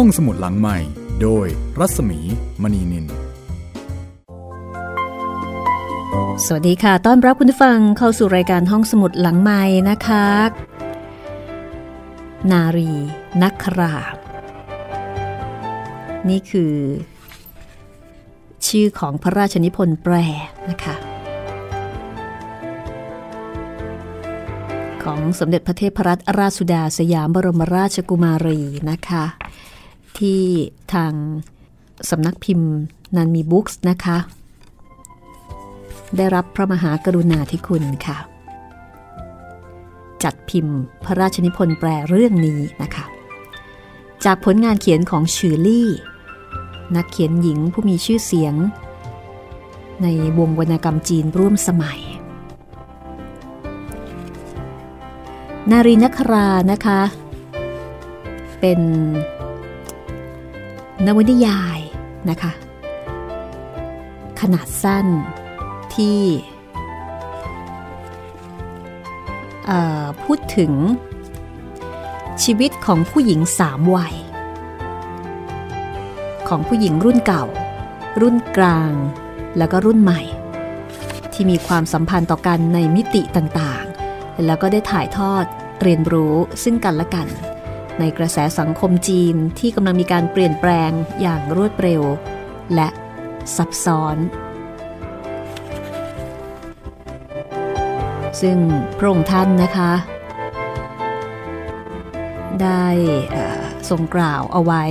ห้องสมุดหลังใหม่ โดยรัศมีมณีนิน สวัสดีค่ะ ต้อนรับคุณผู้ฟังเข้าสู่รายการห้องสมุดหลังใหม่นะคะ นารีนักครานี่คือ ชื่อของพระราชนิพนธ์แปลนะคะ ของสมเด็จพระเทพรัตนราชสุดาสยามบรมราชกุมารีนะคะ ที่ทางสำนักพิมพ์นันมีบุ๊กส์นะคะ ได้รับพระมหากรุณาธิคุณค่ะ จัดพิมพ์พระราชนิพนธ์แปลเรื่องนี้นะคะ จากผลงานเขียนของชือลี่ นักเขียนหญิงผู้มีชื่อเสียง ในวงวรรณกรรมจีนร่วมสมัย นารีนครานะคะ เป็น นวนิยายนะคะ ขนาดสั้นที่พูดถึงชีวิตของผู้หญิงสามวัย ของผู้หญิงรุ่นเก่า รุ่นกลาง แล้วก็รุ่นใหม่ ที่มีความสัมพันธ์ต่อกันในมิติต่างๆ แล้วก็ได้ถ่ายทอดเรียนรู้ซึ่งกันและกัน ในกระแสสังคมจีนที่กำลังมีการเปลี่ยนแปลงอย่างรวดเร็ว และซับซ้อน ซึ่งพระองค์ท่านนะคะ ได้ทรงกล่าวเอาไว้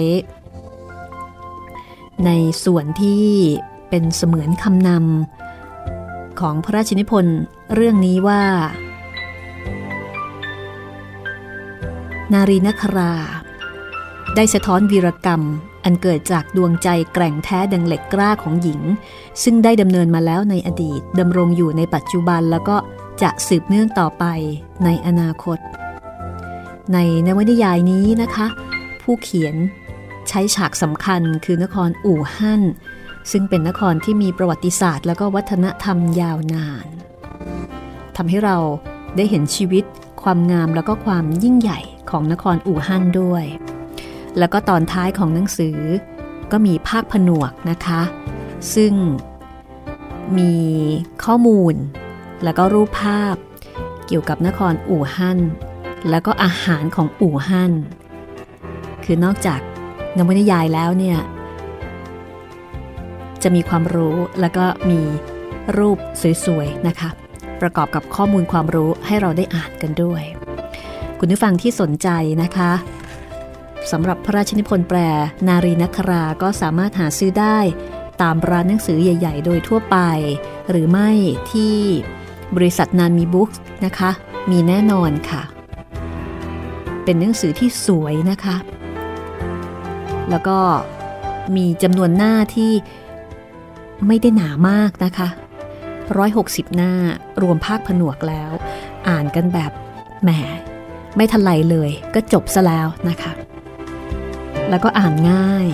ในส่วนที่เป็นเสมือนคำนำของพระราชนิพนธ์เรื่องนี้ว่า นารีนครา ได้สะท้อนวีรกรรมอันเกิดจากดวงใจแกร่งแท้ดังเหล็กกล้าของหญิง ซึ่งได้ดำเนินมาแล้วในอดีตดำรงอยู่ในปัจจุบันแล้วก็จะสืบเนื่องต่อไปในอนาคต ในนวนิยายนี้นะคะ ผู้เขียนใช้ฉากสำคัญคือนครอู่ฮั่นซึ่งเป็นนครที่มีประวัติศาสตร์ และก็วัฒนธรรมยาวนานทำให้เราได้เห็นชีวิต ความงามแล้วก็ความยิ่งใหญ่ ของนครอู่ฮั่นด้วย แล้วก็ตอนท้ายของหนังสือก็มีภาคผนวกนะคะ ซึ่งมีข้อมูล แล้วก็รูปภาพเกี่ยวกับนครอู่ฮั่นแล้วก็อาหารของอู่ฮั่นคือนอกจากนวนิยายแล้วเนี่ย จะมีความรู้แล้วก็มีรูปสวยๆนะคะ ประกอบกับข้อมูลความรู้ให้เราได้อ่านกันด้วย คุณผู้ฟังที่สนใจนะคะสำหรับพระราชนิพนธ์แปลนารีนัคราก็สามารถหาซื้อได้ตามร้านหนังสือใหญ่ ๆ โดยทั่วไป หรือไม่ที่บริษัทนานมีบุ๊กนะคะ มีแน่นอนค่ะ เป็นหนังสือที่สวยนะคะ แล้วก็มีจำนวนหน้าที่ไม่ได้หนามากนะคะ 160 หน้ารวมภาคผนวกแล้ว อ่านกันแบบแหม ไม่ทันไรเลย ก็จบซะแล้วนะคะ แล้วก็อ่านง่าย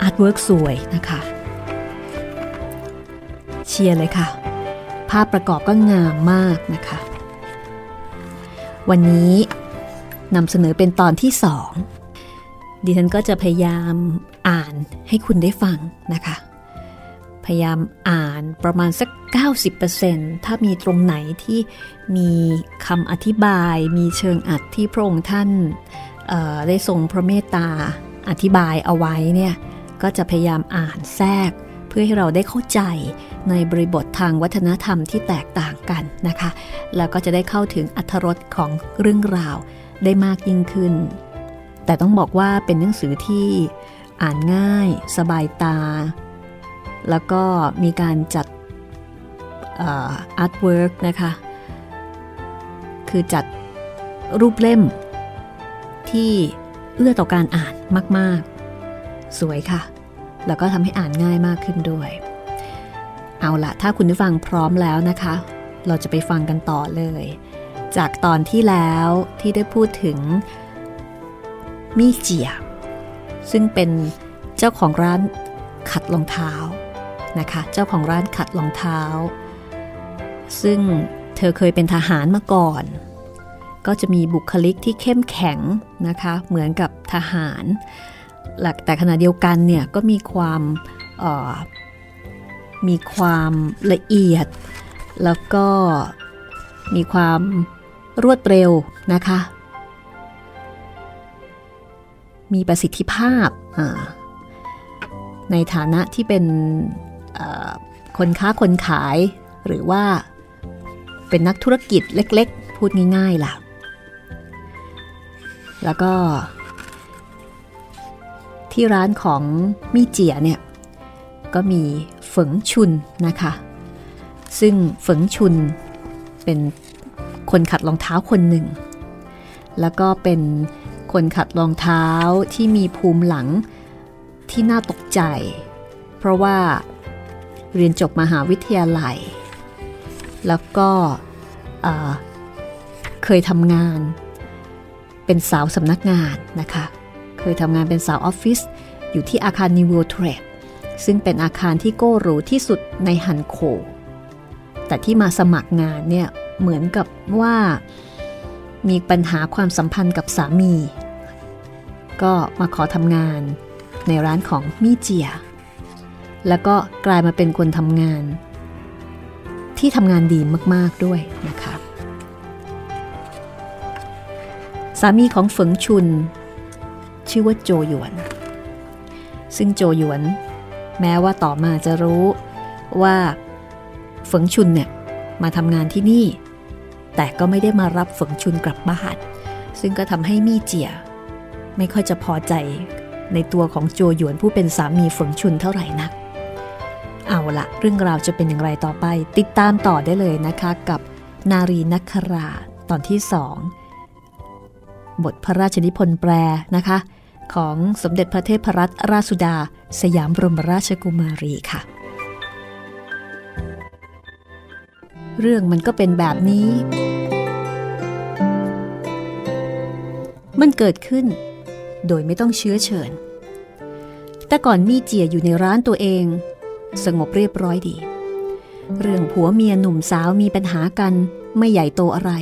artwork สวยนะคะ เชียร์เลยค่ะ ภาพประกอบก็งามมากนะคะ วันนี้นำเสนอเป็นตอนที่สองดิฉันก็จะพยายามอ่านให้คุณได้ฟังนะคะ พยายามอ่านประมาณสัก 90%ถ้ามีตรงไหนที่มีคำอธิบาย มีเชิงอัดที่พระองค์ท่านได้ทรงพระเมตตาอธิบายเอาไว้เนี่ยก็จะพยายามอ่านแทรก เพื่อให้เราได้เข้าใจในบริบททางวัฒนธรรมที่แตกต่างกันนะคะ แล้วก็จะได้เข้าถึงอัธรสของเรื่องราวได้มากยิ่งขึ้น แต่ต้องบอกว่าเป็นหนังสือที่อ่านง่าย สบายตา แล้วก็มีการจัด อาร์ตเวิร์กนะคะ คือจัดรูปเล่ม ที่เอื้อต่อการอ่านมาก ๆ สวยค่ะ แล้วก็ทำให้อ่านง่ายมากขึ้นด้วย เอาละถ้าคุณผู้ฟังพร้อมแล้วนะคะ เราจะไปฟังกันต่อเลย จากตอนที่แล้วที่ได้พูดถึงมี่เจียซึ่งเป็นเจ้าของร้านขัดรองเท้านะคะ เจ้าของร้านขัดรองเท้า ซึ่งเธอเคยเป็นทหารมาก่อน ก็จะมีบุคลิกที่เข้มแข็งนะคะ เหมือนกับทหาร หลักแต่ขณะเดียวกันเนี่ยก็มีความมีความละเอียด แล้วก็มีความรวดเร็วนะคะ มีประสิทธิภาพ ในฐานะที่เป็นคนค้าคนขายหรือว่า เป็นนักธุรกิจเล็กๆ พูดง่ายๆล่ะ แล้วก็ ที่ร้านของมี่เจียเนี่ย ก็มีฝงชุนนะคะ ซึ่งฝงชุนเป็นคนขัดรองเท้าคนหนึ่ง แล้วก็เป็นคนขัดรองเท้าที่มีภูมิหลังที่น่าตกใจ เพราะว่าเรียนจบมหาวิทยาลัย แล้วก็เคยทำงานเป็นสาวสำนักงานนะคะ เคยทำงานเป็นสาวออฟฟิศอยู่ที่อาคารนิวเทรดซึ่งเป็นอาคารที่โก้หรูที่สุดในฮันโค แต่ที่มาสมัครงานเนี่ยเหมือนกับว่ามีปัญหาความสัมพันธ์กับสามี ก็มาขอทำงานในร้านของมี่เจีย แล้วก็กลายมาเป็นคนทำงาน ที่ทำงานดีมากๆด้วยนะคะสามีของฝงชุน ชื่อว่าโจหยวน ซึ่งโจหยวน แม้ว่าต่อมาจะรู้ว่าฝงชุนเนี่ยมาทำงานที่นี่ แต่ก็ไม่ได้มารับฝงชุนกลับบ้านซึ่งก็ทำให้มี่เจีย ไม่ค่อยจะพอใจในตัวของโจหยวนผู้เป็นสามีฝงชุนเท่าไหร่นัก เอาละเรื่องราวจะเป็นอย่างไรต่อไป ติดตามต่อได้เลยนะคะกับนารีนัคราตอนที่สองบทพระราชนิพนธ์แปลนะคะ ของสมเด็จพระเทพรัตนราชสุดา สยามบรมราชกุมารีค่ะ เรื่องมันก็เป็นแบบนี้ มันเกิดขึ้น โดยไม่ต้องเชื้อเชิญ แต่ก่อนมีเจียอยู่ในร้านตัวเอง สงบเรียบร้อยดี เรื่องผัวเมียหนุ่มสาวมีปัญหากันไม่ใหญ่โตอะไร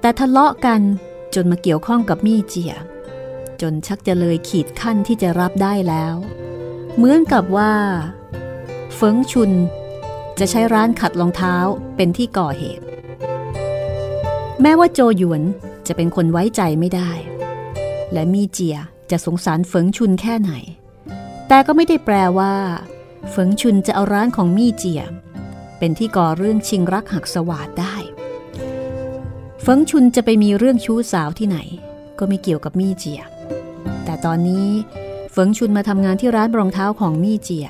แต่ทะเลาะกันจนมาเกี่ยวข้องกับมี่เจีย จนชักจะเลยขีดขั้นที่จะรับได้แล้ว เหมือนกับว่า เฟิงชุน จะใช้ร้านขัดรองเท้าเป็นที่ก่อเหตุ แม้ว่าโจหยวนจะเป็นคนไว้ใจไม่ได้ และมีเจียจะสงสารเฟิงชุนแค่ไหน แต่ก็ไม่ได้แปลว่า เฟิงชุนจะเอาร้านของมี่เจีย เป็นที่ก่อเรื่องชิงรักหักสวาดได้ เฟิงชุนจะไปมีเรื่องชู้สาวที่ไหน ก็ไม่เกี่ยวกับมี่เจีย แต่ตอนนี้เฟิงชุนมาทำงานที่ร้านรองเท้าของมี่เจีย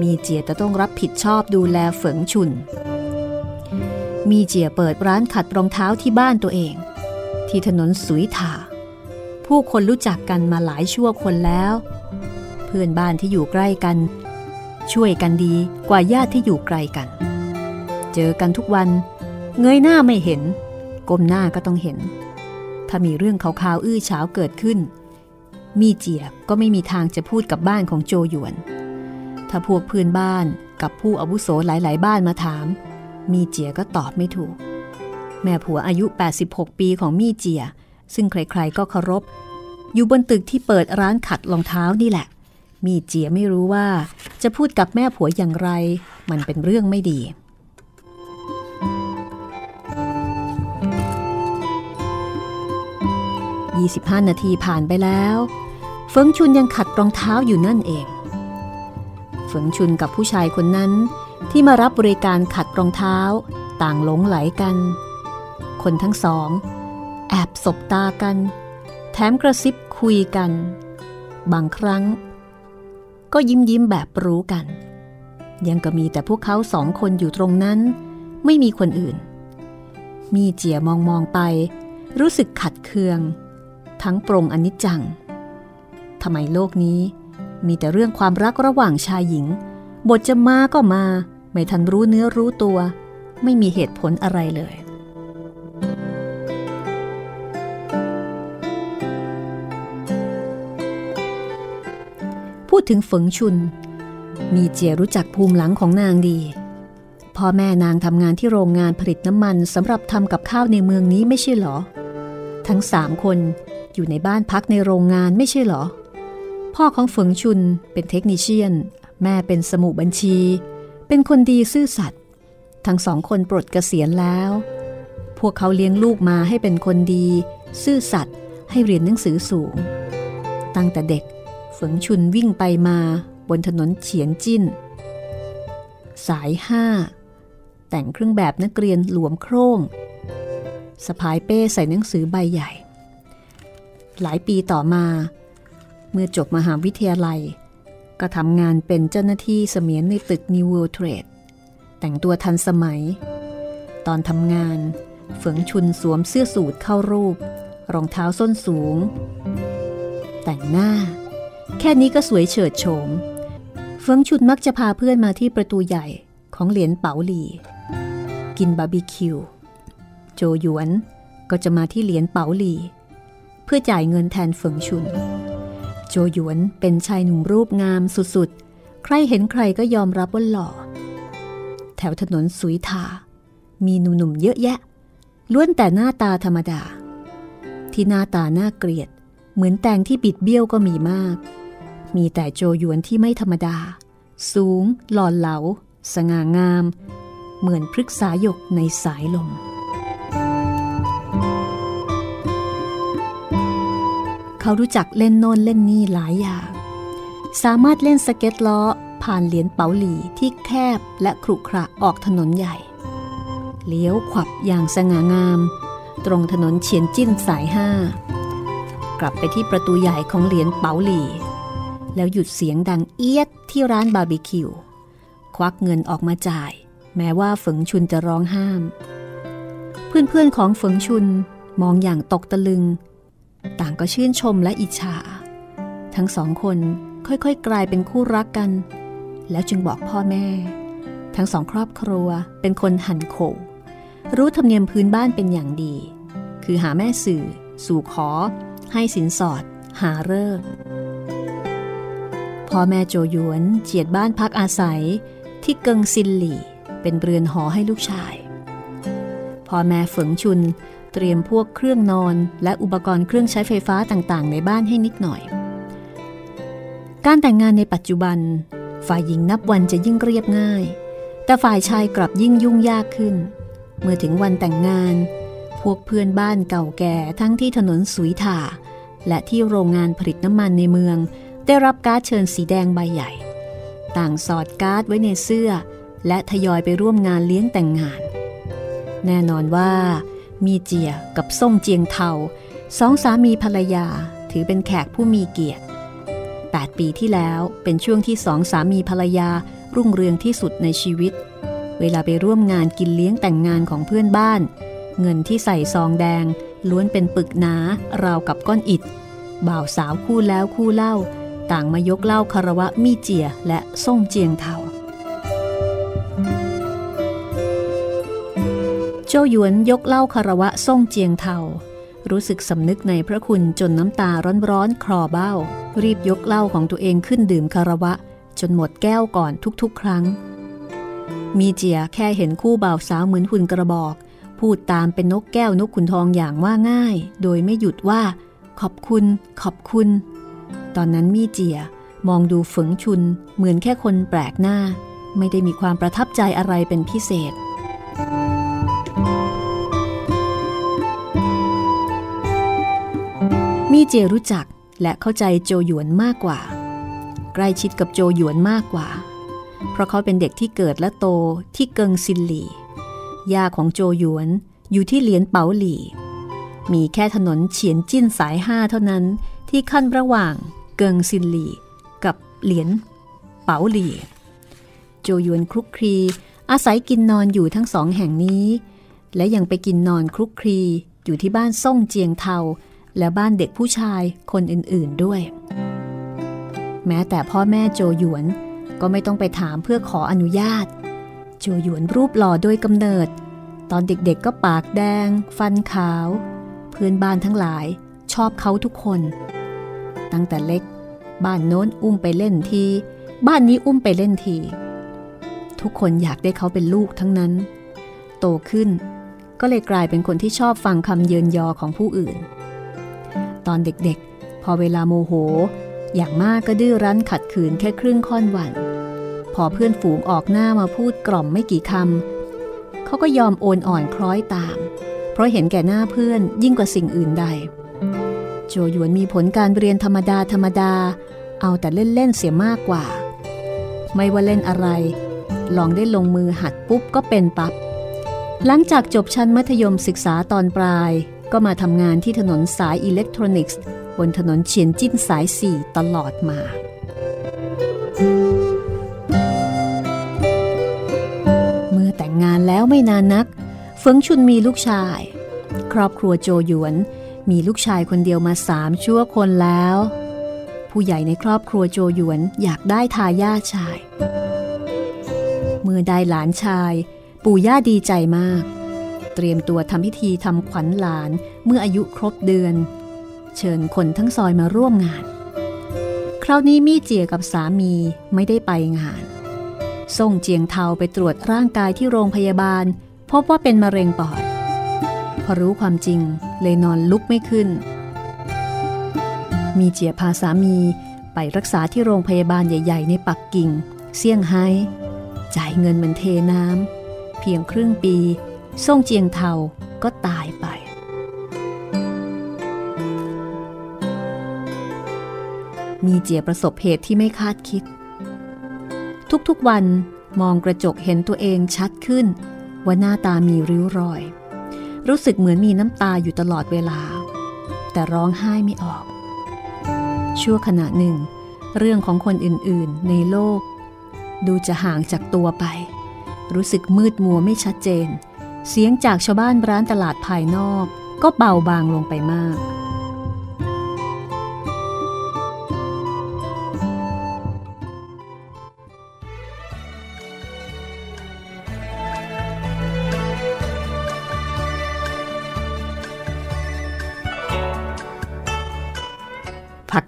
มี่เจียจะต้องรับผิดชอบดูแลเฟิงชุน มี่เจียเปิดร้านขัดรองเท้าที่บ้านตัวเอง ที่ถนนสุยถาผู้คนรู้จักกันมาหลายชั่วคนแล้ว เพื่อนบ้านที่อยู่ใกล้กัน ช่วยกันดีกว่าญาติที่อยู่ไกลกัน เจอกันทุกวัน เงยหน้าไม่เห็น ก้มหน้าก็ต้องเห็น ถ้ามีเรื่องขาวๆอื้อฉาวเกิดขึ้น มีเจียก็ไม่มีทางจะพูดกับบ้านของโจหยวน ถ้าพวกเพื่อนบ้านกับผู้อาวุโสหลายๆ บ้านมาถาม มีเจียก็ตอบไม่ถูก แม่ผัวอายุ 86 ปีของมีเจีย ซึ่งใครๆก็เคารพ อยู่บนตึกที่เปิดร้านขัดรองเท้านี่แหละ มีเจียไม่รู้ว่าจะพูดกับแม่ผัวอย่างไร มันเป็นเรื่องไม่ดี 25 นาทีผ่านไปแล้วเฟิงชุนยังขัดรองเท้าอยู่นั่นเอง เฟิงชุนกับผู้ชายคนนั้นที่มารับบริการขัดรองเท้า ต่างหลงไหลกัน คนทั้งสอง แอบสบตากัน แถมกระซิบคุยกัน บางครั้ง ก็ยิ้มยิ้มแบบรู้กัน ยังก็มีแต่พวกเขาสองคนอยู่ตรงนั้น ไม่มีคนอื่น มีเจียมองมองไป รู้สึกขัดเคือง ทั้งปรงอนิจจังทำไมโลกนี้ มีแต่เรื่องความรักระหว่างชายหญิง บทจะมาก็มา ไม่ทันรู้เนื้อรู้ตัว ไม่มีเหตุผลอะไรเลย ดถึงฝงชุน มีเจียรู้จักภูมิหลังของนางดี พ่อแม่นางทำงานที่โรงงานผลิตน้ำมันสำหรับทำกับข้าวในเมืองนี้ไม่ใช่หรอ ทั้งสามคนอยู่ในบ้านพักในโรงงานไม่ใช่หรอ พ่อของฝงชุนเป็นเทคนิชเชียน แม่เป็นสมุบัญชี เป็นคนดีซื่อสัตย์ทั้งสองคนปลดเกษียณแล้ว พวกเขาเลี้ยงลูกมาให้เป็นคนดี ซื่อสัตย์ให้เรียนหนังสือสูง ตั้งแต่เด็ก ฝงชุนวิ่งไปมาบนถนนเฉียนจิ้น สายห้าแต่งเครื่องแบบนักเรียนหลวมโครงสะพายเป้ใส่หนังสือใบใหญ่ หลายปีต่อมา เมื่อจบมหาวิทยาลัย ก็ทำงานเป็นเจ้าหน้าที่เสมียนในตึก New World Trade แต่งตัวทันสมัย ตอนทำงานเฝิงชุนสวมเสื้อสูทเข้ารูป รองเท้าส้นสูง แต่งหน้า แค่นี้ก็สวยเฉิดโฉมเฟิงชุนมักจะพาเพื่อนมาที่ประตูใหญ่ของเหรียญเป๋าหลี กินบาร์บีคิว โจหยวนก็จะมาที่เหรียญเป๋าหลี เพื่อจ่ายเงินแทนเฟิงชุน โจหยวนเป็นชายหนุ่มรูปงามสุดๆ ใครเห็นใครก็ยอมรับว่าหล่อ แถวถนนสุยทา มีหนุ่มๆเยอะแยะ ล้วนแต่หน้าตาธรรมดา ที่หน้าตาน่าเกลียด เหมือนแตงที่บิดเบี้ยวก็มีมาก มีแต่โจหยวนที่ไม่ธรรมดา สูง หล่อเหลา สง่างาม เหมือนพฤกษาหยกในสายลม เขารู้จักเล่นโน่นเล่นนี่หลายอย่าง สามารถเล่นสเก็ตล้อ ผ่านเหรียญเป๋าหลีที่แคบและครุขระออกถนนใหญ่ เลี้ยวขวับอย่างสง่างาม ตรงถนนเฉียนจิ้นสายห้ากลับไปที่ประตูใหญ่ของเหรียญเป๋าหลี แล้วหยุดเสียงดังเอียดที่ร้านบาร์บีคิว ควักเงินออกมาจ่าย แม้ว่าฝงชุนจะร้องห้าม เพื่อนๆของฝงชุนมองอย่างตกตะลึง ต่างก็ชื่นชมและอิจฉา ทั้งสองคนค่อยๆ กลายเป็นคู่รักกัน แล้วจึงบอกพ่อแม่ ทั้งสองครอบครัวเป็นคนหันโขรู้ธรรมเนียมพื้นบ้านเป็นอย่างดี คือหาแม่สื่อ สู่ขอ ให้สินสอด หาเลิก พ่อแม่โจหยวนเจียดบ้านพักอาศัยที่เกิงซินหลี่เป็นเรือนหอให้ลูกชาย พ่อแม่ฝงชุนเตรียมพวกเครื่องนอนและอุปกรณ์เครื่องใช้ไฟฟ้าต่างๆ ในบ้านให้นิดหน่อย การแต่งงานในปัจจุบัน ฝ่ายหญิงนับวันจะยิ่งเรียบง่าย แต่ฝ่ายชายกลับยิ่งยุ่งยากขึ้น เมื่อถึงวันแต่งงาน พวกเพื่อนบ้านเก่าแก่ทั้งที่ถนนสุยถาและที่โรงงานผลิตน้ำมันในเมือง ได้รับการ์ดเชิญสีแดงใบใหญ่ ต่างสอดการ์ดไว้ในเสื้อ และทยอยไปร่วมงานเลี้ยงแต่งงาน แน่นอนว่า มีเจียกับส่งเจียงเทาสองสามีภรรยาถือเป็นแขกผู้มีเกียรติ 8 ปีที่แล้วเป็นช่วงที่สองสามีภรรยารุ่งเรืองที่สุดในชีวิต เวลาไปร่วมงานกินเลี้ยงแต่งงานของเพื่อนบ้าน เงินที่ใส่ซองแดงล้วนเป็นปึกหนาราวกับก้อนอิฐบ่าวสาวคู่แล้วคู่เล่า ต่างมายกเล่าคารวะมีเจียและส่งเจียงเทาโจหยวนยกเล่าคารวะส่งเจียงเทารู้สึกสำนึกในพระคุณจนน้ำตาร้อนๆคลอเบ้า รีบยกเหล้าของตัวเองขึ้นดื่มคารวะ จนหมดแก้วก่อนทุกๆ ครั้ง มีเจียแค่เห็นคู่บ่าวสาวเหมือนหุ่นกระบอก พูดตามเป็นนกแก้วนกขุนทองอย่างว่าง่าย โดยไม่หยุดว่า ขอบคุณ ขอบคุณ ตอนนั้นมีเจียมองดูฝงชุนเหมือนแค่คนแปลกหน้า ไม่ได้มีความประทับใจอะไรเป็นพิเศษ มีเจรู้จักและเข้าใจโจหยวนมากกว่า ใกล้ชิดกับโจหยวนมากกว่า เพราะเขาเป็นเด็กที่เกิดและโตที่เกิงซินหลี่ย่าของโจหยวนอยู่ที่เหลียนเปาหลี่ มีแค่ถนนเฉียนจิ้นสายห้าเท่านั้นที่ขั้นระหว่าง เกิงซินหลีกับเหลียนเป๋าหลีโจยวนคลุกคลีอาศัยกินนอนอยู่ทั้งสองแห่งนี้ และยังไปกินนอนคลุกคลีอยู่ที่บ้านซ่งเจียงเทา และบ้านเด็กผู้ชายคนอื่นๆด้วย แม้แต่พ่อแม่โจหยวนก็ไม่ต้องไปถามเพื่อขออนุญาต โจหยวนรูปหล่อโดยกำเนิด ตอนเด็กๆก็ปากแดง ฟันขาว เพื่อนบ้านทั้งหลายชอบเขาทุกคน ตั้งแต่เล็ก บ้านโน้นอุ้มไปเล่นที บ้านนี้อุ้มไปเล่นที ทุกคนอยากได้เขาเป็นลูกทั้งนั้น โตขึ้นก็เลยกลายเป็นคนที่ชอบฟังคำเยินยอของผู้อื่น ตอนเด็กๆ พอเวลาโมโห อย่างมากก็ดื้อรั้นขัดขืนแค่ครึ่งค่อนวัน พอเพื่อนฝูงออกหน้ามาพูดกล่อมไม่กี่คำเขาก็ยอมโอนอ่อนคล้อยตาม เพราะเห็นแก่หน้าเพื่อนยิ่งกว่าสิ่งอื่นใด โจหยวนมีผลการเรียนธรรมดาธรรมดา เอาแต่เล่นๆเสียมากกว่า ไม่ว่าเล่นอะไร ลองได้ลงมือหัดปุ๊บก็เป็นปับ๊บหลังจากจบชั้นมัธยมศึกษาตอนปลาย ก็มาทำงานที่ถนนสายอิเล็กทรอนิกส์ บนถนนเฉียนจิ้นสายสี่ตลอดมา เมื่อแต่งงานแล้วไม่นานนัก เฟิงชุนมีลูกชาย ครอบครัวโจหยวน มีลูกชายคนเดียวมาสามชั่วคนแล้ว ผู้ใหญ่ในครอบครัวโจหยวนอยากได้ทายาทชาย เมื่อได้หลานชาย ปู่ย่าดีใจมาก เตรียมตัวทำพิธีทำขวัญหลานเมื่ออายุครบเดือน เชิญคนทั้งซอยมาร่วมงาน คราวนี้มี่เจียกับสามีไม่ได้ไปงาน ส่งเจียงเทาไปตรวจร่างกายที่โรงพยาบาล พบว่าเป็นมะเร็งปอด อรู้ความจริง เลยนอนลุกไม่ขึ้น มีเจียพาสามีไปรักษาที่โรงพยาบาลใหญ่ ๆ ในปักกิ่ง เซี่ยงไฮ้จ่ายเงินเหมือนเทน้ำเพียงครึ่งปีซ่งเจียงเทาก็ตายไป มีเจียประสบเหตุที่ไม่คาดคิด ทุกๆวันมองกระจกเห็นตัวเองชัดขึ้น ว่าหน้าตามีริ้วรอย รู้สึกเหมือนมีน้ำตาอยู่ตลอดเวลา แต่ร้องไห้ไม่ออก ชั่วขณะหนึ่ง เรื่องของคนอื่นๆ ในโลก ดูจะห่างจากตัวไป รู้สึกมืดมัวไม่ชัดเจน เสียงจากชาวบ้านร้านตลาดภายนอก ก็เบาบางลงไปมาก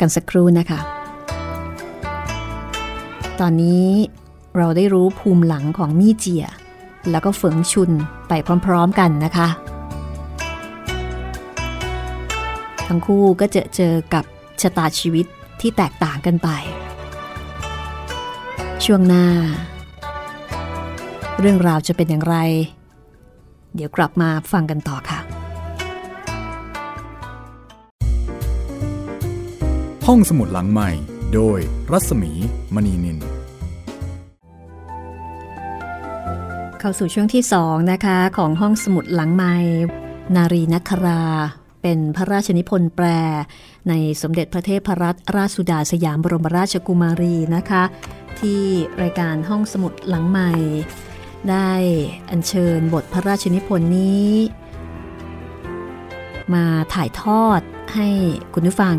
กันสักครู่นะคะ ตอนนี้เราได้รู้ภูมิหลังของมี่เจีย แล้วก็เฟิงชุนไปพร้อมๆกันนะคะ ทั้งคู่ก็เจอเจอกับชะตาชีวิตที่แตกต่างกันไป ช่วงหน้า เรื่องราวจะเป็นอย่างไร เดี๋ยวกลับมาฟังกันต่อค่ะ ห้องสมุดหลังใหม่ โดยรัศมีมณีนิน เข้าสู่ช่วงที่สองนะคะ ของห้องสมุดหลังไม้นารีนัครา เป็นพระราชนิพนธ์แปล ในสมเด็จพระเทพรัตนราชสุดาสยามบรมราชกุมารีนะคะ ที่รายการห้องสมุดหลังใหม่ ได้อัญเชิญบทพระราชนิพนธ์นี้ มาถ่ายทอดให้คุณผู้ฟัง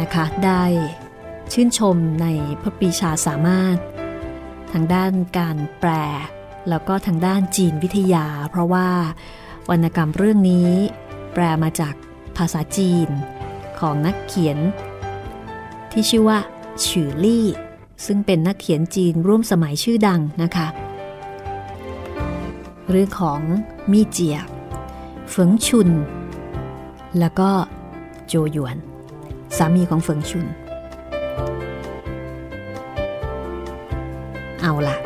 นะคะ ได้ชื่นชมในพระปีชาสามารถ ทางด้านการแปล แล้วก็ทางด้านจีนวิทยา เพราะว่าวรรณกรรมเรื่องนี้ แปลมาจากภาษาจีนของนักเขียน ที่ชื่อว่าฉือลี่ ซึ่งเป็นนักเขียนจีนร่วมสมัยชื่อดังนะคะ เรื่องของมีเจียเฟิงชุน แล้วก็โจหยวน สามีของเฟิงชุน เอาละ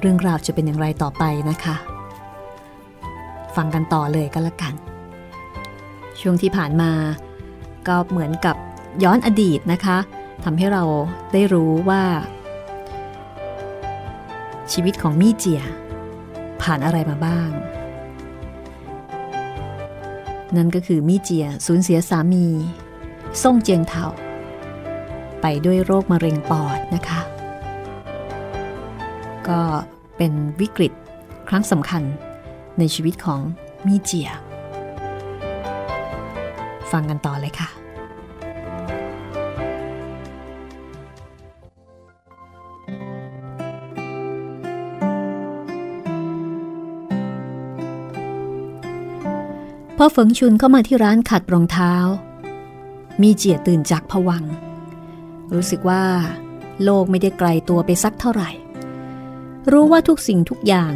เรื่องราวจะเป็นอย่างไรต่อไปนะคะ ฟังกันต่อเลยก็แล้วกัน ช่วงที่ผ่านมาก็เหมือนกับย้อนอดีตนะคะทำให้เราได้รู้ว่า ชีวิตของมี่เจีย ผ่านอะไรมาบ้าง นั่นก็คือมี่เจียสูญเสียสามี ส่งเจียงเทาไปด้วยโรคมะเร็งปอดนะคะ ก็เป็นวิกฤตครั้งสำคัญในชีวิตของมีเจีย ฟังกันต่อเลยค่ะพอเฟิงชุนเข้ามาที่ร้านขัดรองเท้า มีเจียตื่นจากผวัง รู้สึกว่า โลกไม่ได้ไกลตัวไปสักเท่าไหร่ รู้ว่าทุกสิ่งทุกอย่าง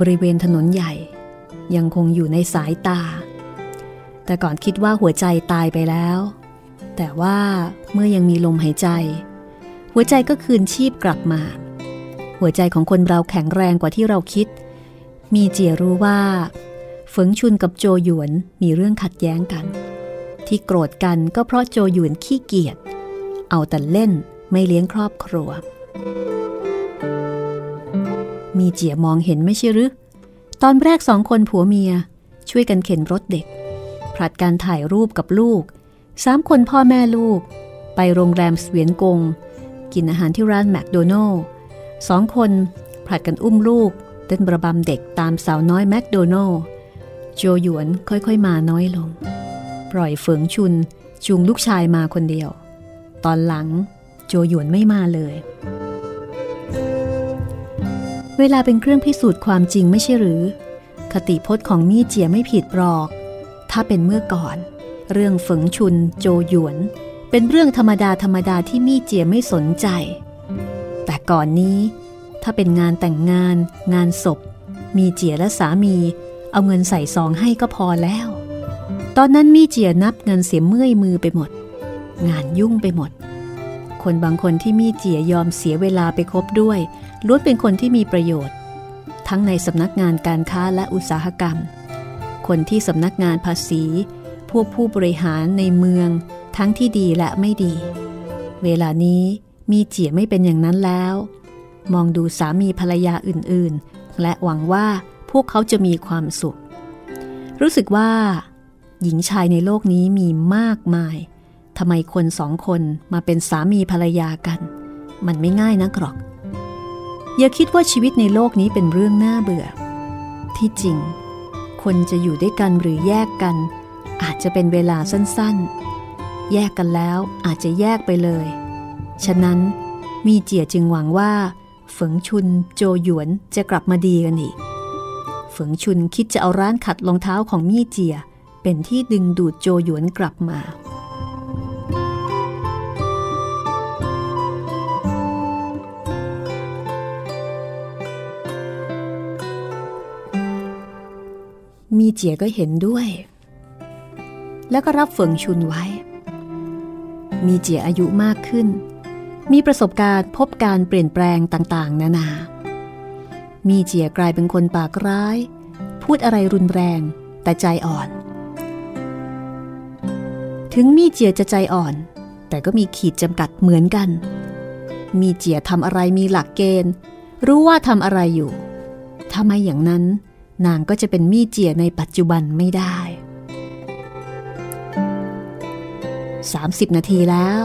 บริเวณถนนใหญ่ ยังคงอยู่ในสายตา แต่ก่อนคิดว่าหัวใจตายไปแล้ว แต่ว่าเมื่อยังมีลมหายใจ หัวใจก็คืนชีพกลับมา หัวใจของคนเราแข็งแรงกว่าที่เราคิด มีเจียรู้ว่า เฟิงชุนกับโจหยวนมีเรื่องขัดแย้งกัน ที่โกรธกันก็เพราะโจหยวนขี้เกียจ เอาแต่เล่นไม่เลี้ยงครอบครัว มีเจียมองเห็นไม่ใช่หรือตอนแรกสองคนผัวเมีย ช่วยกันเข็นรถเด็ก ผลัดการถ่ายรูปกับลูก สามคนพ่อแม่ลูก ไปโรงแรมสเวียนกง กินอาหารที่ร้านแมคโดนัลล์สองคนผลัดกันอุ้มลูกเต้นประบำเด็กตามสาวน้อยแมคโดนัลล์โจหยวนค่อยๆมาน้อยลง ปล่อยเฟิงชุนจูงลูกชายมาคนเดียว ตอนหลังโจหยวนไม่มาเลย เวลาเป็นเครื่องพิสูจน์ความจริงไม่ใช่หรือ คติพจน์ของมี่เจียไม่ผิดหรอก ถ้าเป็นเมื่อก่อน เรื่องเฝงชุนโจหยวน เป็นเรื่องธรรมดาธรรมดาที่มี่เจียไม่สนใจ แต่ก่อนนี้ ถ้าเป็นงานแต่งงาน งานศพ มีเจียและสามี เอาเงินใส่ซองให้ก็พอแล้ว ตอนนั้นมีเจียนับเงินเสียเมื่อยมือไปหมด งานยุ่งไปหมด คนบางคนที่มีเจียยอมเสียเวลาไปคบด้วยล้วนเป็นคนที่มีประโยชน์ ทั้งในสำนักงานการค้าและอุตสาหกรรม คนที่สำนักงานภาษี พวกผู้บริหารในเมือง ทั้งที่ดีและไม่ดี เวลานี้มีเจียไม่เป็นอย่างนั้นแล้ว มองดูสามีภรรยาอื่นๆ และหวังว่าพวกเขาจะมีความสุข รู้สึกว่า หญิงชายในโลกนี้มีมากมายทำไมคนสองคนมาเป็นสามีภรรยากัน มันไม่ง่ายนักหรอก อย่าคิดว่าชีวิตในโลกนี้เป็นเรื่องน่าเบื่อ ที่จริง คนจะอยู่ด้วยกันหรือแยกกัน อาจจะเป็นเวลาสั้นๆ แยกกันแล้วอาจจะแยกไปเลย ฉะนั้นมีเจียจึงหวังว่า ฝงชุนโจหยวนจะกลับมาดีกันอีก ฝงชุนคิดจะเอาร้านขัดรองเท้าของมี่เจีย เป็นที่ดึงดูดโจหยวนกลับมา มีเจียก็เห็นด้วย แล้วก็รับเฝิงชุนไว้ มีเจียอายุมากขึ้น มีประสบการณ์พบการเปลี่ยนแปลงต่างๆ นานา มีเจียกลายเป็นคนปากร้าย พูดอะไรรุนแรงแต่ใจอ่อน ถึงมีเจียจะใจอ่อน แต่ก็มีขีดจำกัดเหมือนกัน มีเจียทำอะไรมีหลักเกณฑ์ รู้ว่าทำอะไรอยู่ถ้าไม่อย่างนั้น นางก็จะเป็นมีเจียในปัจจุบันไม่ได้ 30 นาทีแล้ว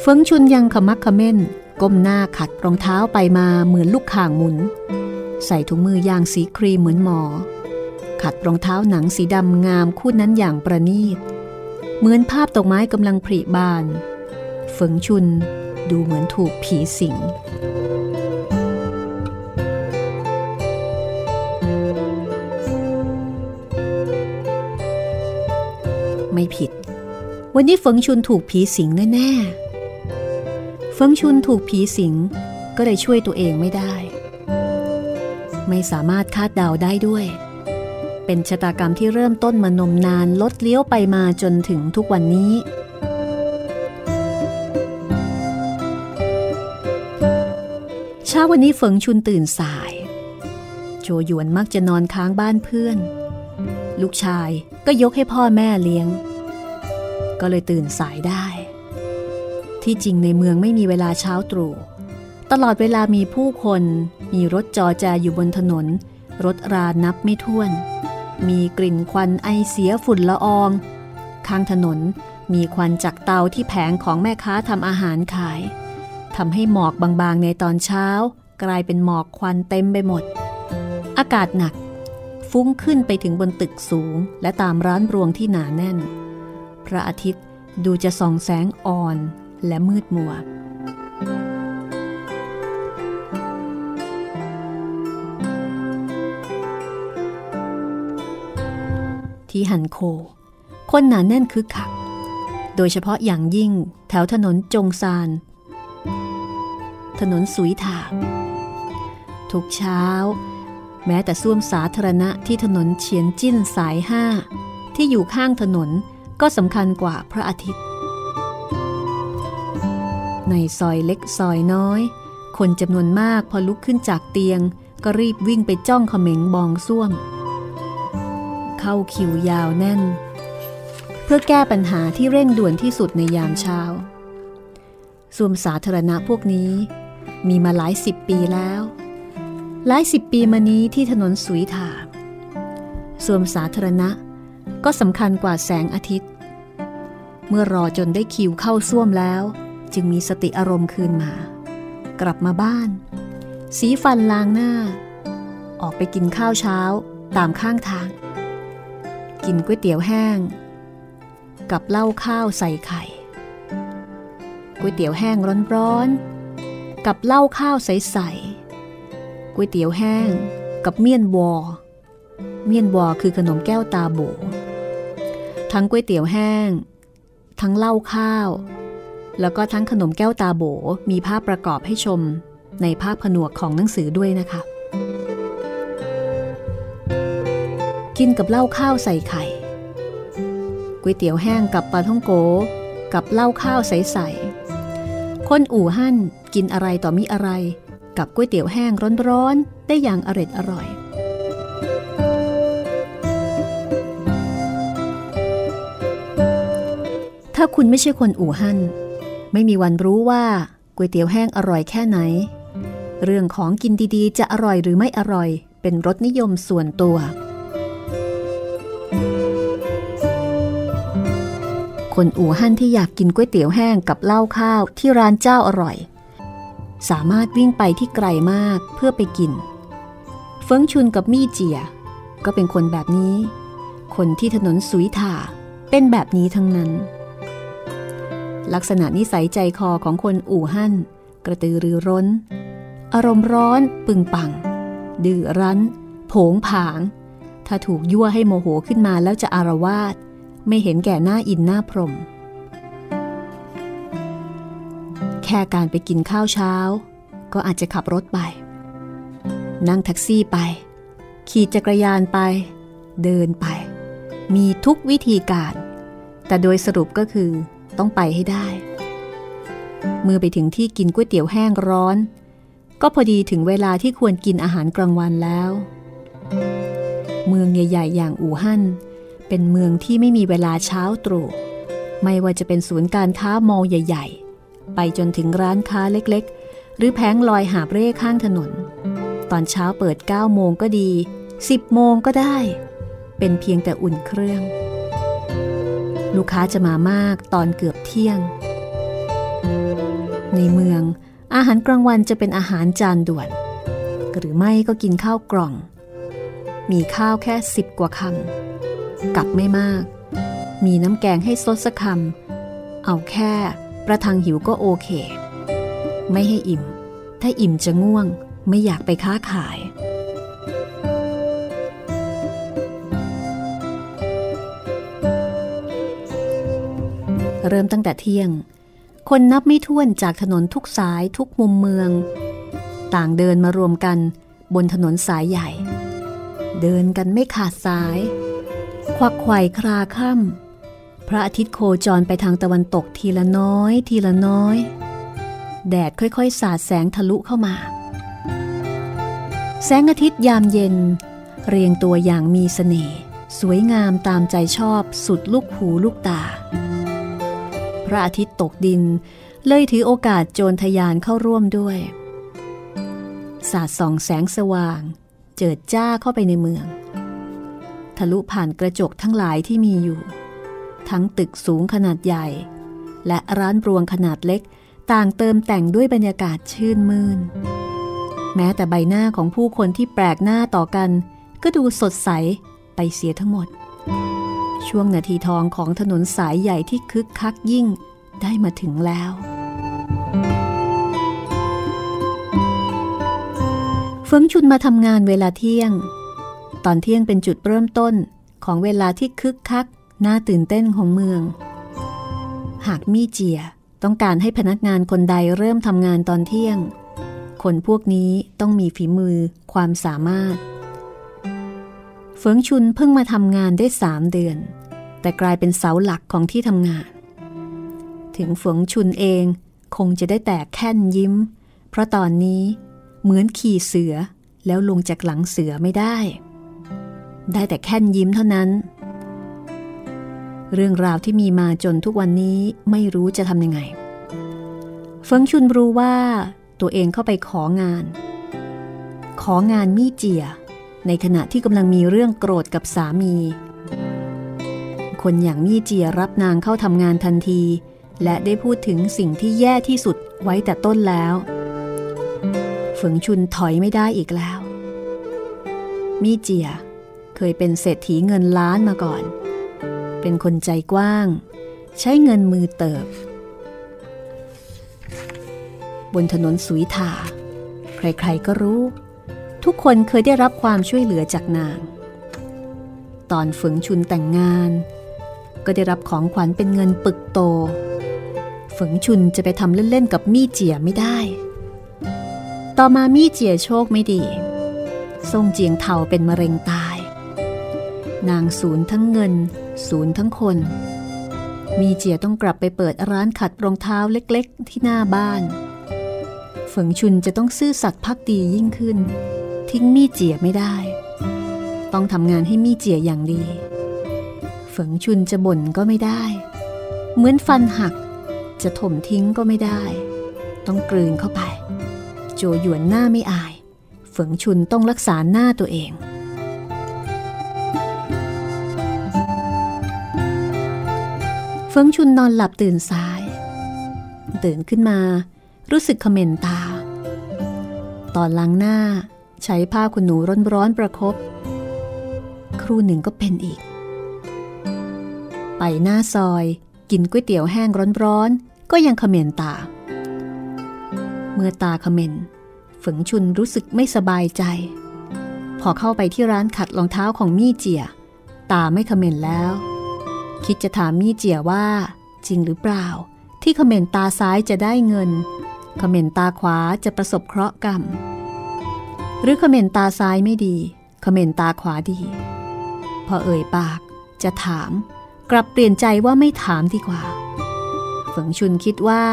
เฟิงชุนยังขมักขม้น ก้มหน้าขัดรองเท้าไปมาเหมือนลูกข่างหมุน ใส่ถุงมือยางสีครีมเหมือนหมอ ขัดรองเท้าหนังสีดำงามคู่นั้นอย่างประณีต เหมือนภาพดอกไม้กำลังผลิบาน เฟิงชุนดูเหมือนถูกผีสิง ไม่ผิด วันนี้เฟิงชุนถูกผีสิงแน่ๆ เฟิงชุนถูกผีสิงก็เลยช่วยตัวเองไม่ได้ ไม่สามารถคาดเดาได้ด้วย เป็นชะตากรรมที่เริ่มต้นมานมนานลดเลี้ยวไปมาจนถึงทุกวันนี้ เช้าวันนี้เฟิงชุนตื่นสาย โจหยวนมักจะนอนค้างบ้านเพื่อน ลูกชายก็ยกให้พ่อแม่เลี้ยง ก็เลยตื่นสายได้ ที่จริงในเมืองไม่มีเวลาเช้าตรู่ตลอดเวลามีผู้คน มีรถจอแจอยู่บนถนน รถรานับไม่ถ้วน มีกลิ่นควันไอเสียฝุ่นละออง ข้างถนนมีควันจากเตาที่แผงของแม่ค้าทำอาหารขายทำให้หมอกบางๆในตอนเช้า กลายเป็นหมอกควันเต็มไปหมด อากาศหนัก ฟุ้งขึ้นไปถึงบนตึกสูง และตามร้านรวงที่หนาแน่น พระอาทิตย์ดูจะส่องแสงอ่อนและมืดมัว ที่ฮันโค คนหนาแน่นคึกคัก โดยเฉพาะอย่างยิ่งแถวถนนจงซาน ถนนสุยถาทุกเช้า แม้แต่ส้วมสาธารณะที่ถนนเฉียนจิ้นสายห้าที่อยู่ข้างถนนก็สำคัญกว่าพระอาทิตย์ ในซอยเล็กซอยน้อย คนจำนวนมากพอลุกขึ้นจากเตียง ก็รีบวิ่งไปจ้องเขม็งบองส้วม เข้าคิวยาวแน่น เพื่อแก้ปัญหาที่เร่งด่วนที่สุดในยามเช้าส้วมสาธารณะพวกนี้ มีมาหลายสิบปีแล้ว หลายสิบปีมานี้ที่ถนนสุยถาส้วมสาธารณะก็สำคัญกว่าแสงอาทิตย์ เมื่อรอจนได้คิวเข้าส้วมแล้ว จึงมีสติอารมณ์คืนมา กลับมาบ้าน สีฟันล้างหน้า ออกไปกินข้าวเช้าตามข้างทาง กินก๋วยเตี๋ยวแห้ง กับเหล้าข้าวใส่ไข่ก๋วยเตี๋ยวแห้งร้อนๆ กับเหล้าข้าวใสๆก๋วยเตี๋ยวแห้งกับเมี่ยนวอ เมี่ยนวอคือขนมแก้วตาโบ ทั้งก๋วยเตี๋ยวแห้ง ทั้งเหล้าข้าว แล้วก็ทั้งขนมแก้วตาโบมีภาพประกอบให้ชมในภาพผนวกของหนังสือด้วยนะคะ กินกับเหล้าข้าวใส่ไข่ก๋วยเตี๋ยวแห้งกับปลาท่องโก กับเหล้าข้าวใสๆคนอู่หั่นกินอะไรต่อมีอะไร กับก๋วยเตี๋ยวแห้งร้อนๆ ได้อย่างอร็ดอร่อย ถ้าคุณไม่ใช่คนอู่ฮั่นไม่มีวันรู้ว่าก๋วยเตี๋ยวแห้งอร่อยแค่ไหน เรื่องของกินดีๆ จะอร่อยหรือไม่อร่อย เป็นรสนิยมส่วนตัว คนอู่ฮั่นที่อยากกินก๋วยเตี๋ยวแห้งกับเหล้าข้าวที่ร้านเจ้าอร่อย สามารถวิ่งไปที่ไกลมากเพื่อไปกิน เฟิงชุนกับมี่เจีย ก็เป็นคนแบบนี้ คนที่ถนนสุยถาเป็นแบบนี้ทั้งนั้น ลักษณะนิสัยใจคอของคนอู่หั่นกระตือรือร้น อารมณ์ร้อนปึงปัง ดื้อรั้น โผงผาง ถ้าถูกยั่วให้โมโหขึ้นมาแล้วจะอารวาส ไม่เห็นแก่หน้าอินหน้าพรม แค่การไปกินข้าวเช้า ก็อาจจะขับรถไป นั่งแท็กซี่ไป ขี่จักรยานไป เดินไป มีทุกวิธีการ แต่โดยสรุปก็คือต้องไปให้ได้ เมื่อไปถึงที่กินก๋วยเตี๋ยวแห้งร้อน ก็พอดีถึงเวลาที่ควรกินอาหารกลางวันแล้ว เมืองใหญ่ ๆ อย่างอู่ฮั่น เป็นเมืองที่ไม่มีเวลาเช้าตรู่ไม่ว่าจะเป็นศูนย์การค้ามอลใหญ่ ๆ ไปจนถึงร้านค้าเล็กๆ หรือแผงลอยหาเร่ข้างถนน ตอนเช้าเปิด 9 โมงก็ดี 10 โมงก็ได้ เป็นเพียงแต่อุ่นเครื่อง ลูกค้าจะมามากตอนเกือบเที่ยง ในเมืองอาหารกลางวันจะเป็นอาหารจานด่วน หรือไม่ก็กินข้าวกล่อง มีข้าวแค่สิบกว่าคำ กับไม่มาก มีน้ำแกงให้ซดสักคำเอาแค่ประทังหิวก็โอเค ไม่ให้อิ่ม ถ้าอิ่มจะง่วงไม่อยากไปค้าขาย เริ่มตั้งแต่เที่ยง คนนับไม่ถ้วนจากถนนทุกสายทุกมุมเมือง ต่างเดินมารวมกันบนถนนสายใหญ่ เดินกันไม่ขาดสาย ควักไขว่คลาค่ำพระอาทิตย์โคจรไปทางตะวันตกทีละน้อย ทีละน้อย แดดค่อยๆ สาดแสงทะลุเข้ามา แสงอาทิตย์ยามเย็น เรียงตัวอย่างมีสเสน่ห์สวยงามตามใจชอบสุดลูกหูลูกตา พระอาทิตย์ตกดิน เลยถือโอกาสโจรทยานเข้าร่วมด้วย สาดส่องแสงสว่าง เจิดจ้าเข้าไปในเมือง ทะลุผ่านกระจกทั้งหลายที่มีอยู่ ทั้งตึกสูงขนาดใหญ่ และร้านรวงขนาดเล็ก ต่างเติมแต่งด้วยบรรยากาศชื่นมื่น แม้แต่ใบหน้าของผู้คนที่แปลกหน้าต่อกัน ก็ดูสดใสไปเสียทั้งหมด ช่วงนาทีทองของถนนสายใหญ่ที่คึกคักยิ่งได้มาถึงแล้วเฟิงชุนมาทำงานเวลาเที่ยง ตอนเที่ยงเป็นจุดเริ่มต้นของเวลาที่คึกคักน่าตื่นเต้นของเมือง หากมี่เจียต้องการให้พนักงานคนใดเริ่มทำงานตอนเที่ยง คนพวกนี้ต้องมีฝีมือความสามารถ เฟิงชุนเพิ่งมาทำงานได้สามเดือน แต่กลายเป็นเสาหลักของที่ทำงาน ถึงเฟิงชุนเองคงจะได้แต่แค่นยิ้ม เพราะตอนนี้เหมือนขี่เสือแล้วลงจากหลังเสือไม่ได้ ได้แต่แค่นยิ้มเท่านั้น เรื่องราวที่มีมาจนทุกวันนี้ไม่รู้จะทำยังไง เฟิงชุนรู้ว่าตัวเองเข้าไปของาน ของานมี่เจีย ในขณะที่กำลังมีเรื่องโกรธกับสามี คนอย่างมี่เจียรับนางเข้าทำงานทันที และได้พูดถึงสิ่งที่แย่ที่สุดไว้แต่ต้นแล้วเฝิงชุนถอยไม่ได้อีกแล้ว มี่เจีย เคยเป็นเศรษฐีเงินล้านมาก่อน เป็นคนใจกว้าง ใช้เงินมือเติบ บนถนนสุยถาใครๆก็รู้ ทุกคนเคยได้รับความช่วยเหลือจากนาง ตอนฝึงชุนแต่งงาน ก็ได้รับของขวัญเป็นเงินปึกโต ฝึงชุนจะไปทำเล่นๆกับมี่เจียไม่ได้ ต่อมามี่เจียโชคไม่ดี ทรงเจียงเทาเป็นมะเร็งตาย นางศูนย์ทั้งเงิน ศูนย์ทั้งคน มีเจียต้องกลับไปเปิดร้านขัดรองเท้าเล็กๆ ที่หน้าบ้านเฝิงชุนจะต้องซื่อสัตย์พักดียิ่งขึ้น ทิ้งมีเจียไม่ได้ ต้องทำงานให้มีเจียอย่างดีเฝิงชุนจะบ่นก็ไม่ได้ เหมือนฟันหัก จะถมทิ้งก็ไม่ได้ ต้องกลืนเข้าไป โจหยวนหน้าไม่อายเฝิงชุนต้องรักษาหน้าตัวเอง เฟิงชุนนอนหลับตื่นสาย ตื่นขึ้นมา รู้สึกเขม่นตา ตอนล้างหน้าใช้ผ้าขนหนูร้อนๆประครบครู่หนึ่งก็เป็นอีก ไปหน้าซอย กินก๋วยเตี๋ยวแห้งร้อนๆ ก็ยังเขม่นตา เมื่อตาเขม่นฝึงชุนรู้สึกไม่สบายใจ พอเข้าไปที่ร้านขัดรองเท้าของมี่เจีย ตาไม่เขม่นแล้ว คิดจะถามมี่เจียว่า จริงหรือเปล่า ที่ขม่นตาซ้ายจะได้เงินขม่นตาขวาจะประสบเคราะห์กรรม หรือขม่นตาซ้ายไม่ดีขม่นตาขวาดี พอเอ่ยปากจะถาม กลับเปลี่ยนใจว่าไม่ถามดีกว่าฝงชุนคิดว่า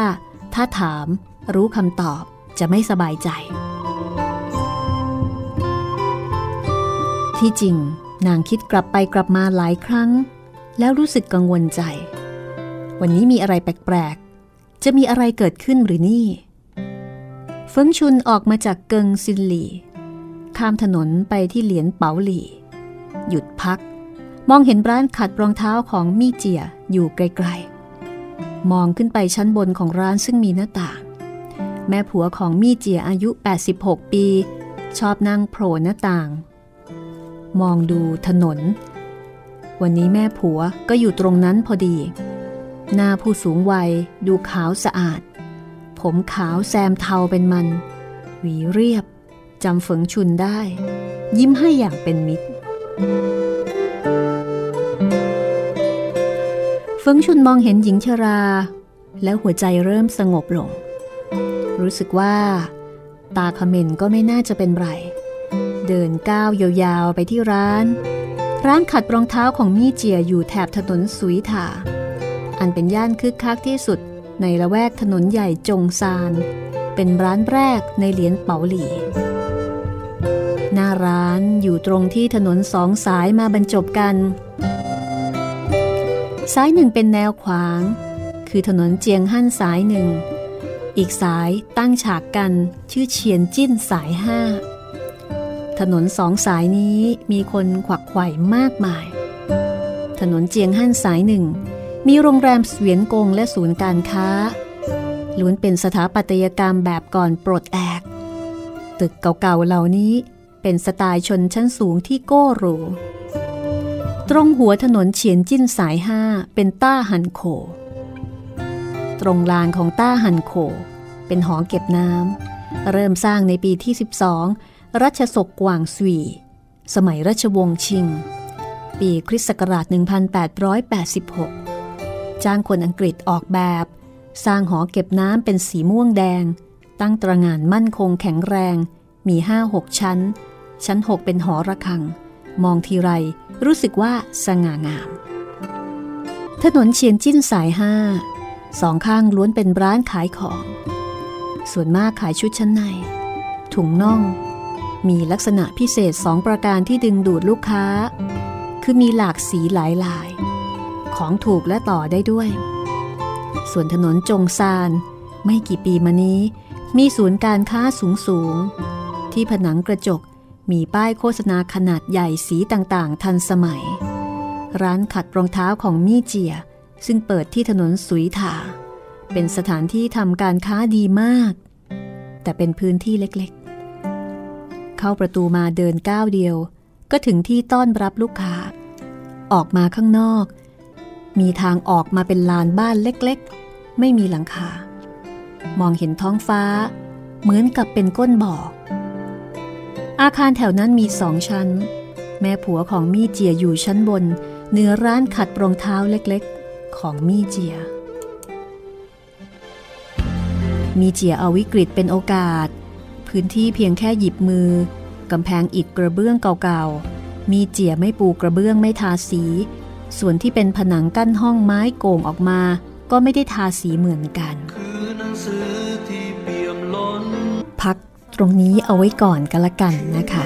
ถ้าถามรู้คำตอบจะไม่สบายใจ ที่จริงนางคิดกลับไปกลับมาหลายครั้ง แล้วรู้สึกกังวลใจ วันนี้มีอะไรแปลกๆ จะมีอะไรเกิดขึ้นหรือนี่ เฟิงชุนออกมาจากเกิงซินหลี่ ข้ามถนนไปที่เหลียนเปาหลี่ หยุดพัก มองเห็นร้านขัดรองเท้าของมี่เจียอยู่ไกลๆ มองขึ้นไปชั้นบนของร้านซึ่งมีหน้าต่าง แม่ผัวของมี่เจียอายุ 86 ปี ชอบนั่งโผล่หน้าต่าง มองดูถนน วันนี้แม่ผัวก็อยู่ตรงนั้นพอดี หน้าผู้สูงวัยดูขาวสะอาด ผมขาวแซมเทาเป็นมัน หวีเรียบจำฝังชุนได้ ยิ้มให้อย่างเป็นมิตรเฟิงชุนมองเห็นหญิงชรา แล้วหัวใจเริ่มสงบลง รู้สึกว่า ตาขมินก็ไม่น่าจะเป็นไร เดินก้าวยาวๆไปที่ร้าน ร้านขัดรองเท้าของมี่เจียอยู่แถบถนนสุยถาอันเป็นย่านคึกคักที่สุดในละแวกถนนใหญ่จงซาน เป็นร้านแรกในเหลียนเปาหลี่ หน้าร้านอยู่ตรงที่ถนนสองสายมาบรรจบกัน สายหนึ่งเป็นแนวขวาง คือถนนเจียงฮั่นสายหนึ่ง อีกสายตั้งฉากกันชื่อเฉียนจิ้นสายห้า ถนนสองสายนี้มีคนขวักไขว่มากมาย ถนนเจียงฮั่นสายหนึ่ง มีโรงแรมเสวียนกงและศูนย์การค้าล้วนเป็นสถาปัตยกรรมแบบก่อนปลดแอก ตึกเก่าๆเหล่านี้เป็นสไตล์ชนชั้นสูงที่โก้หรู ตรงหัวถนนเฉียนจิ้นสายห้าเป็นต้าหันโข ตรงลานของต้าหันโข เป็นหอเก็บน้ำเริ่มสร้างในปีที่ 12 รัชสกกวางสวี สมัยรัชวงศ์ชิง ปีคริสต์ศักราช 1886 จ้างคนอังกฤษออกแบบ สร้างหอเก็บน้ำเป็นสีม่วงแดง ตั้งตระงานมั่นคงแข็งแรง มีห้าหกชั้น ชั้นหกเป็นหอระฆัง มองทีไรรู้สึกว่าสง่างาม ถนนเชียนจิ้นสายห้าสองข้างล้วนเป็นร้านขายของ ส่วนมากขายชุดชั้นใน ถุงน่อง มีลักษณะพิเศษสองประการที่ดึงดูดลูกค้า คือมีหลากสีหลายลาย ของถูกและต่อได้ด้วย ส่วนถนนจงซาน ไม่กี่ปีมานี้ มีศูนย์การค้าสูงสูง ที่ผนังกระจกมีป้ายโฆษณาขนาดใหญ่สีต่างๆ ทันสมัย ร้านขัดรองเท้าของมี่เจีย ซึ่งเปิดที่ถนนสุยถา เป็นสถานที่ทำการค้าดีมาก แต่เป็นพื้นที่เล็ก เข้าประตูมาเดินก้าวเดียว ก็ถึงที่ต้อนรับลูกค้า ออกมาข้างนอก มีทางออกมาเป็นลานบ้านเล็กๆ ไม่มีหลังคา มองเห็นท้องฟ้า เหมือนกับเป็นก้นบ่ออาคารแถวนั้นมีสองชั้น แม่ผัวของมี่เจียอยู่ชั้นบนเนื้อร้านขัดรองเท้าเล็กๆ ของมี่เจีย มีเจียเอาวิกฤตเป็นโอกาส พื้นที่เพียงแค่หยิบมือกำแพงอิฐกระเบื้องเก่าๆ มีเจียไม่ปูกระเบื้องไม่ทาสี ส่วนที่เป็นผนังกั้นห้องไม้โก่งออกมา ก็ไม่ได้ทาสีเหมือนกัน พักตรงนี้เอาไว้ก่อนกันละกันนะคะ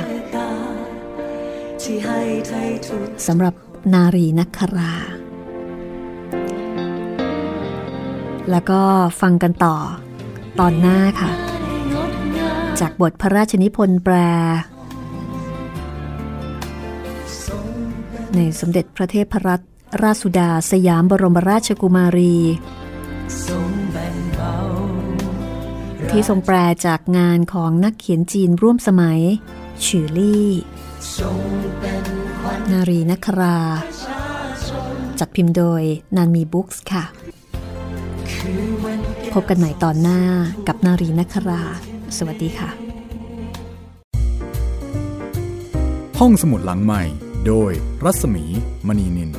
สำหรับนารีนักรา แล้วก็ฟังกันต่อตอนหน้าค่ะ จากบทพระราชนิพนธ์แปล ในสมเด็จพระเทพรัตนราชสุดาสยามบรมราชกุมารี ที่ทรงแปลจากงานของนักเขียนจีนร่วมสมัยฉือลี่ นารีนัครา จัดพิมพ์โดยนันมีบุ๊กส์ค่ะ พบกันใหม่ตอนหน้ากับนารีนัครา สวัสดีค่ะ ห้องสมุดหลังใหม่ โดยรัศมีมณีนิน